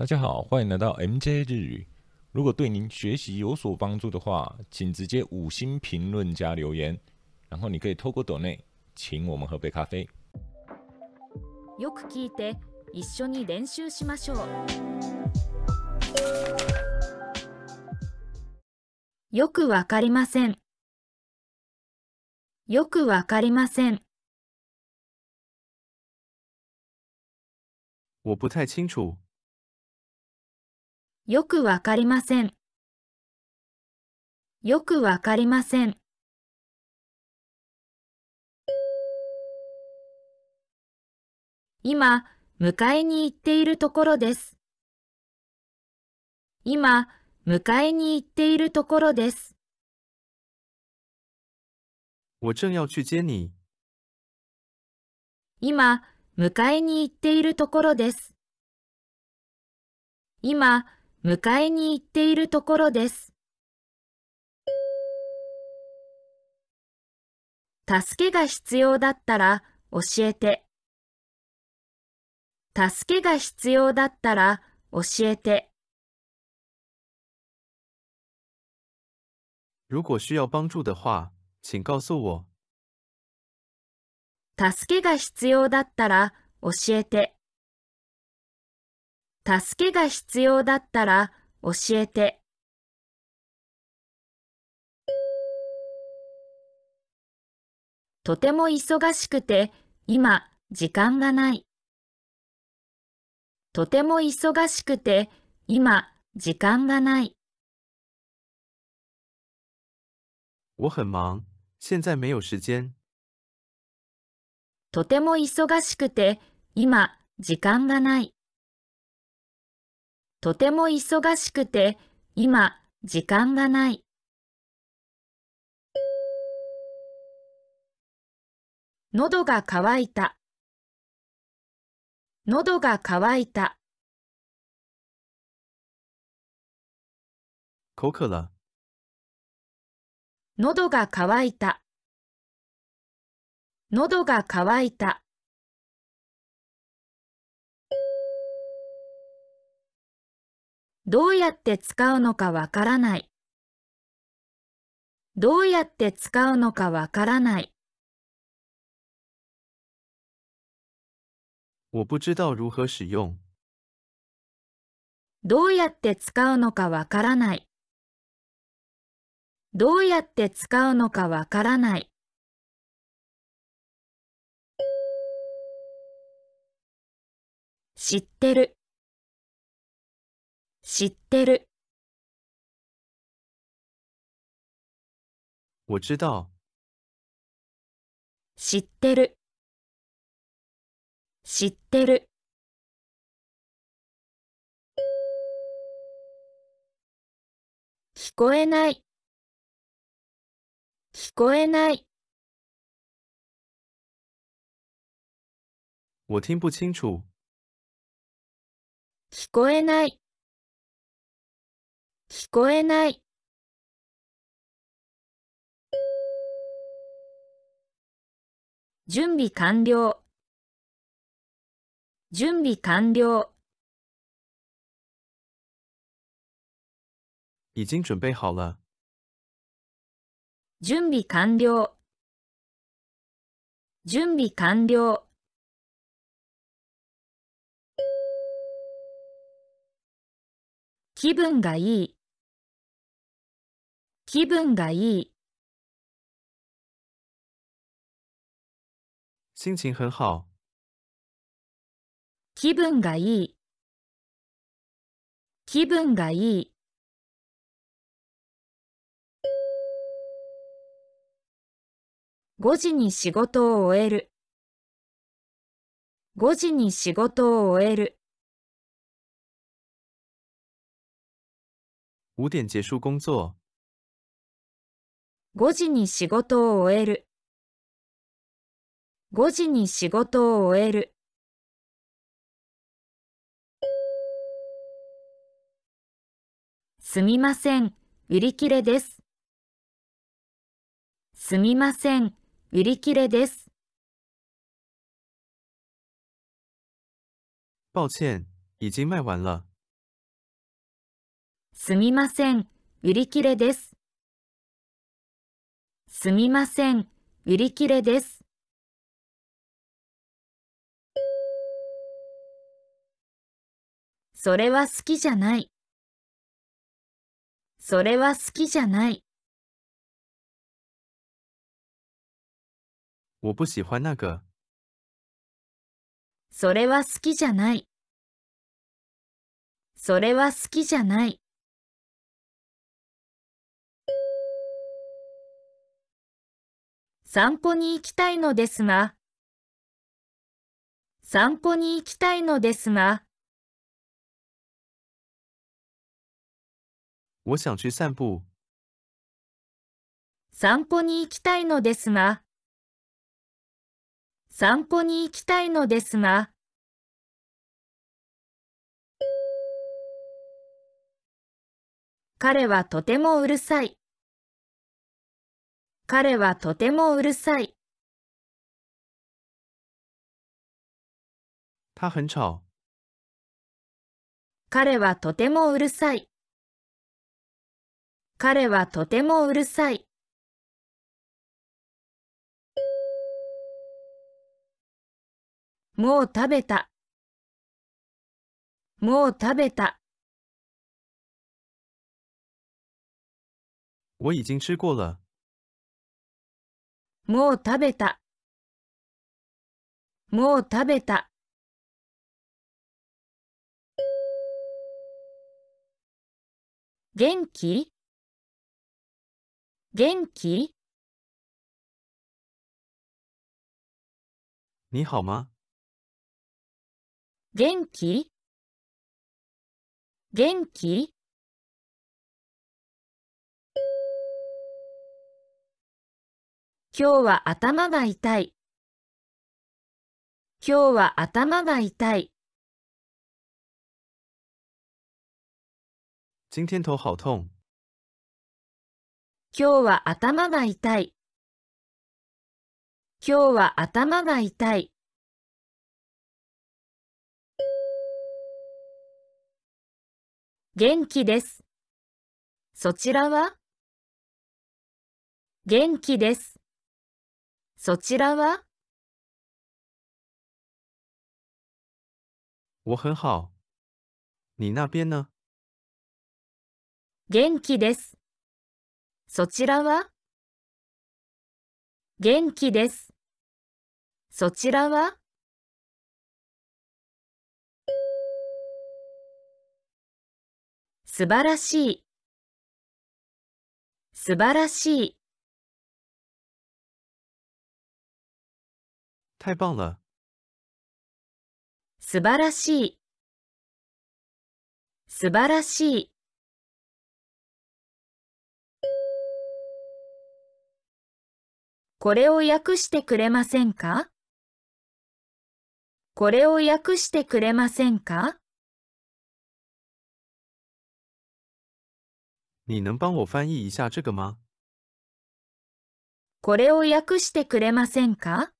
大家好，欢迎来到 MJ 日语。如果对您学习有所帮助的话，请直接五星评论加留言，然后你可以透过抖内请我们喝杯咖啡。よく聞いて一緒に練習しましょうよくわかりませんよくわかりません我不太清楚。 よくわかりませんよくわかりません今、迎えに行っているところです。今、迎えに行っているところです。我正要去接你。今、迎えに行っているところです。今、迎えに行っているところです。助けが必要だったら教えて。助けが必要だったら教えて。如果需要帮助的话，请告诉我。助けが必要だったら教えて。助けが必要だったら教えて。とても忙しくて今時間がない。とても忙しくて今時間がない。我很忙，现在没有时间。とても忙しくて今時間がない。とても忙しくて今時間がない。喉が渇いた。喉が渇いた。口渴了，喉が渇いた。喉が渇いた。どうやって使うのかわからない。どうやって使うのかわからない。我不知道如何使用。どうやって使うのかわからない。どうやって使うのかわからない。知ってる。知ってる。我知道，知ってる。知ってる。聞こえない。聞こえない。我听不清楚。聞こえない。聞こえない。準備完了。準備完了。已经准备好了。準備完了。準備完了。気分がいい。気分がいい。心情很好。気分がいい。気分がいい。5時に仕事を終える。5時に仕事を終える。五点结束工作。5時に仕事を終える。5時に仕事を終える。すみません、売り切れです。すみません、売り切れです。抱歉，已经卖完了。すみません、売り切れです。すみません、売り切れです。それは好きじゃない。それは好きじゃない。我不喜欢那个。それは好きじゃない。それは好きじゃない。散歩に行きたいのですが、散歩に行きたいのですが、我想去散步。散歩に行きたいのですが、散歩に行きたいのですが、彼はとてもうるさい。彼はとてもうるさい。他很吵。彼はとてもうるさい。彼はとてもうるさい。もう食べた。もう食べた。我已经吃过了。もう食べた。もう食べた。元気？元気？你好吗？元気？元気？今日は頭が痛い。今日は頭が痛い。今天头好痛。今日は頭が痛い。今日は頭が痛い。元気です。そちらは？元気です。そちらは？我很好。你那边呢？元気です。そちらは？元気です。そちらは？素晴らしい。素晴らしい。太棒了！素晴らしい。素晴らしい。これを訳してくれませんか？これを訳してくれませんか？你能帮我翻译一下这个吗？これを訳してくれませんか？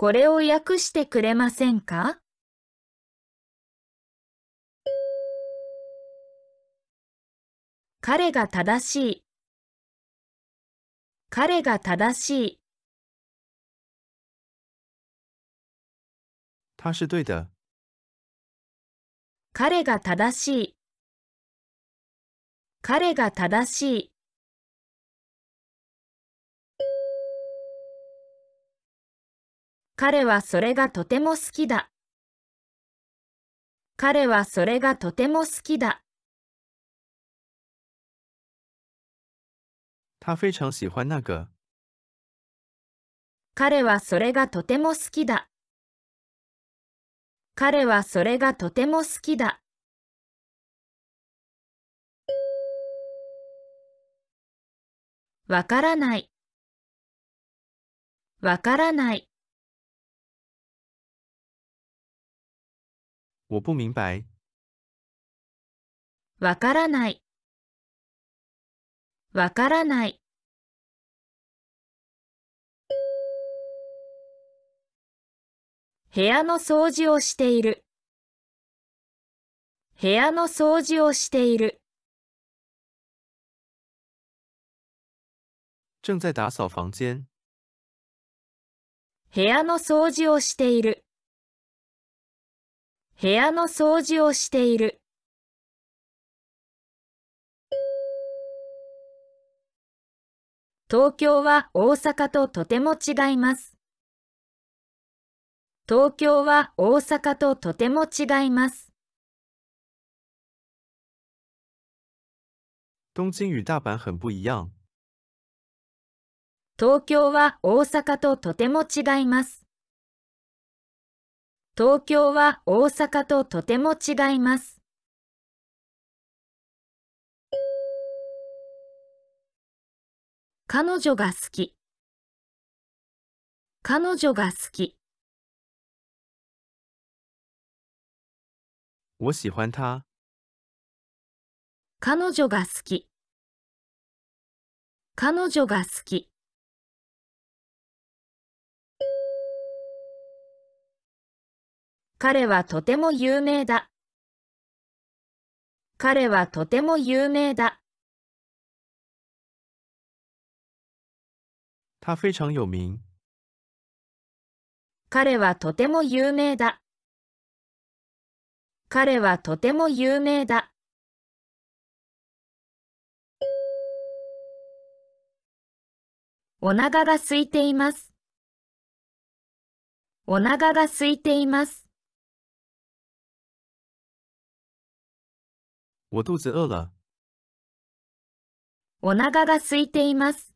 これを訳してくれませんか？彼が正しい。彼が正しい。他是对的。彼が正しい。彼が正しい。彼はそれがとても好きだ。彼はそれがとても好きだ。他非常喜欢那个。彼はそれがとても好きだ。彼はそれがとても好きだ。わからない。わからない。我不明白。わからない。わからない。部屋の掃除をしている。部屋の掃除をしている。正在打扫房间。部屋の掃除をしている。部屋の掃除をしている。東京は大阪ととても違います。東京は大阪ととても違います。东京与大阪很不一样。東京は大阪ととても違います。東京は大阪ととても違います。彼女が好き。彼女が好き。我喜欢他。彼女が好き。彼女が好き。彼はとても有名だ。彼はとても有名だ。他非常有名。彼はとても有名だ。彼はとても有名だ。お腹が空いています。お腹が空いています。我肚子饿了。お腹が空いています。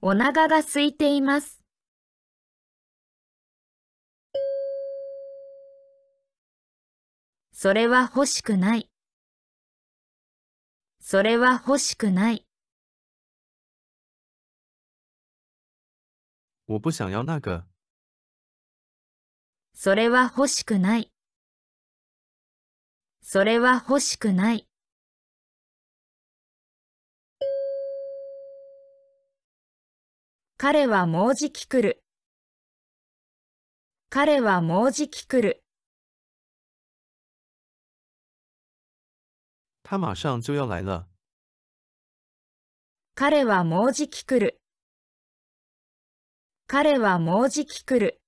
お腹が空いています。それは欲しくない。それは欲しくない。我不想要那个。それは欲しくない。それは欲しくない。彼はもうじき来る。彼はもうじき来る。他马上就要来了。彼はもうじき来る。彼はもうじき来る。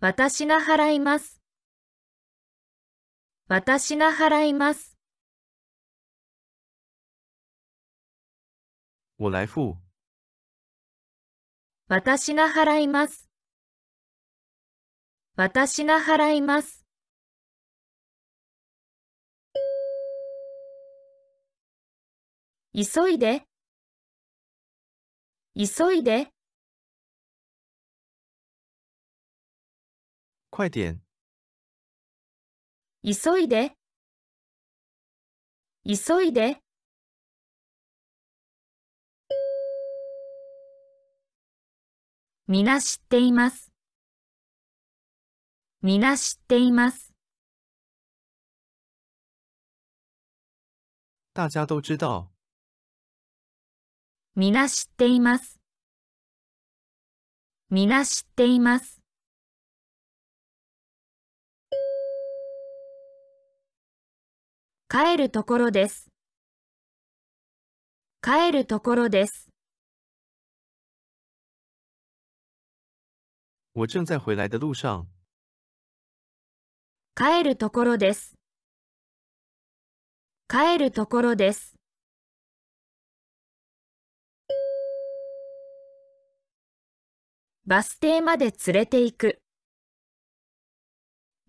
私が払います。私が払います。我来付。私が払います。私が払います。急いで。急いで。快点。急いで。急いで。みな知っています。みな知っています。大家都知道。みな知っています。みな知っています。帰るところです。帰るところです。我正在回来的路上。帰るところです。帰るところです。バス停まで連れて行く。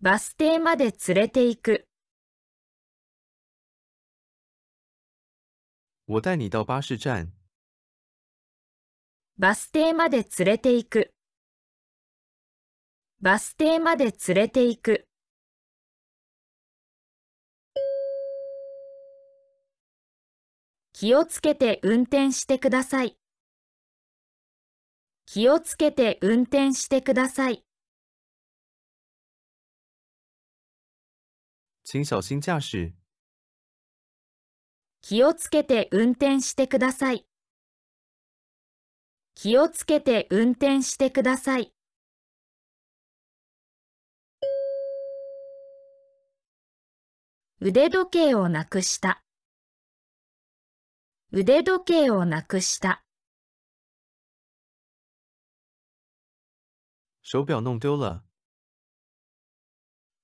バス停まで連れて行く。我带你到巴士站。バス停まで連れて行く。バス停まで連れて行く。気をつけて運転してください。気をつけて運転してください。请小心驾驶。気をつけて運転してください。気をつけて運転してください。腕時計をなくした。腕時計をなくした。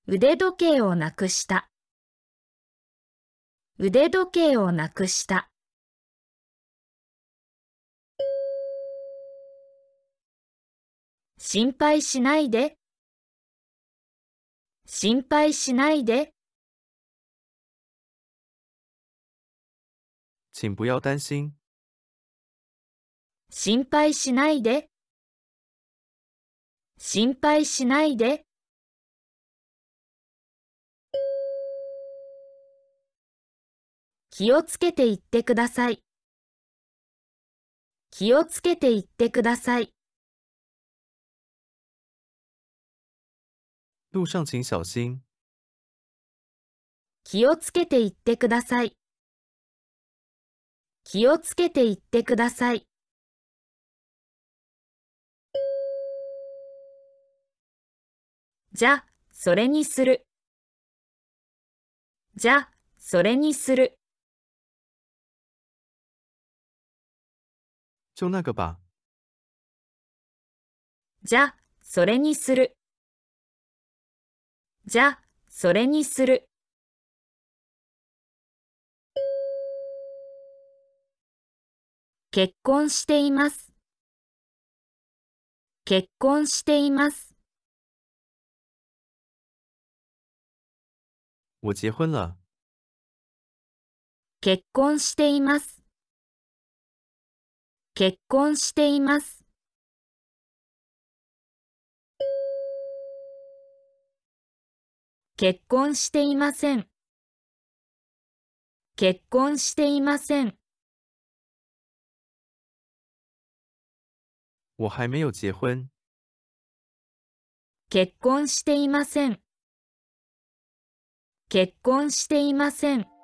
腕時計をなくした。腕時計をなくした。心配しないで。心配しないで。请不要担心。心配しないで。心配しないで。気をつけて行ってください。気をつけて行ってください。路上请小心。気をつけて行ってください。気をつけて行ってください。じゃ、それにする。じゃ、それにする。就那个吧。じゃ、それにする。じゃ、それにする。結婚しています。結婚しています。我结婚了。結婚しています。結婚しています。結婚していません。結婚していません。我还没有结婚。結婚していません。結婚していません。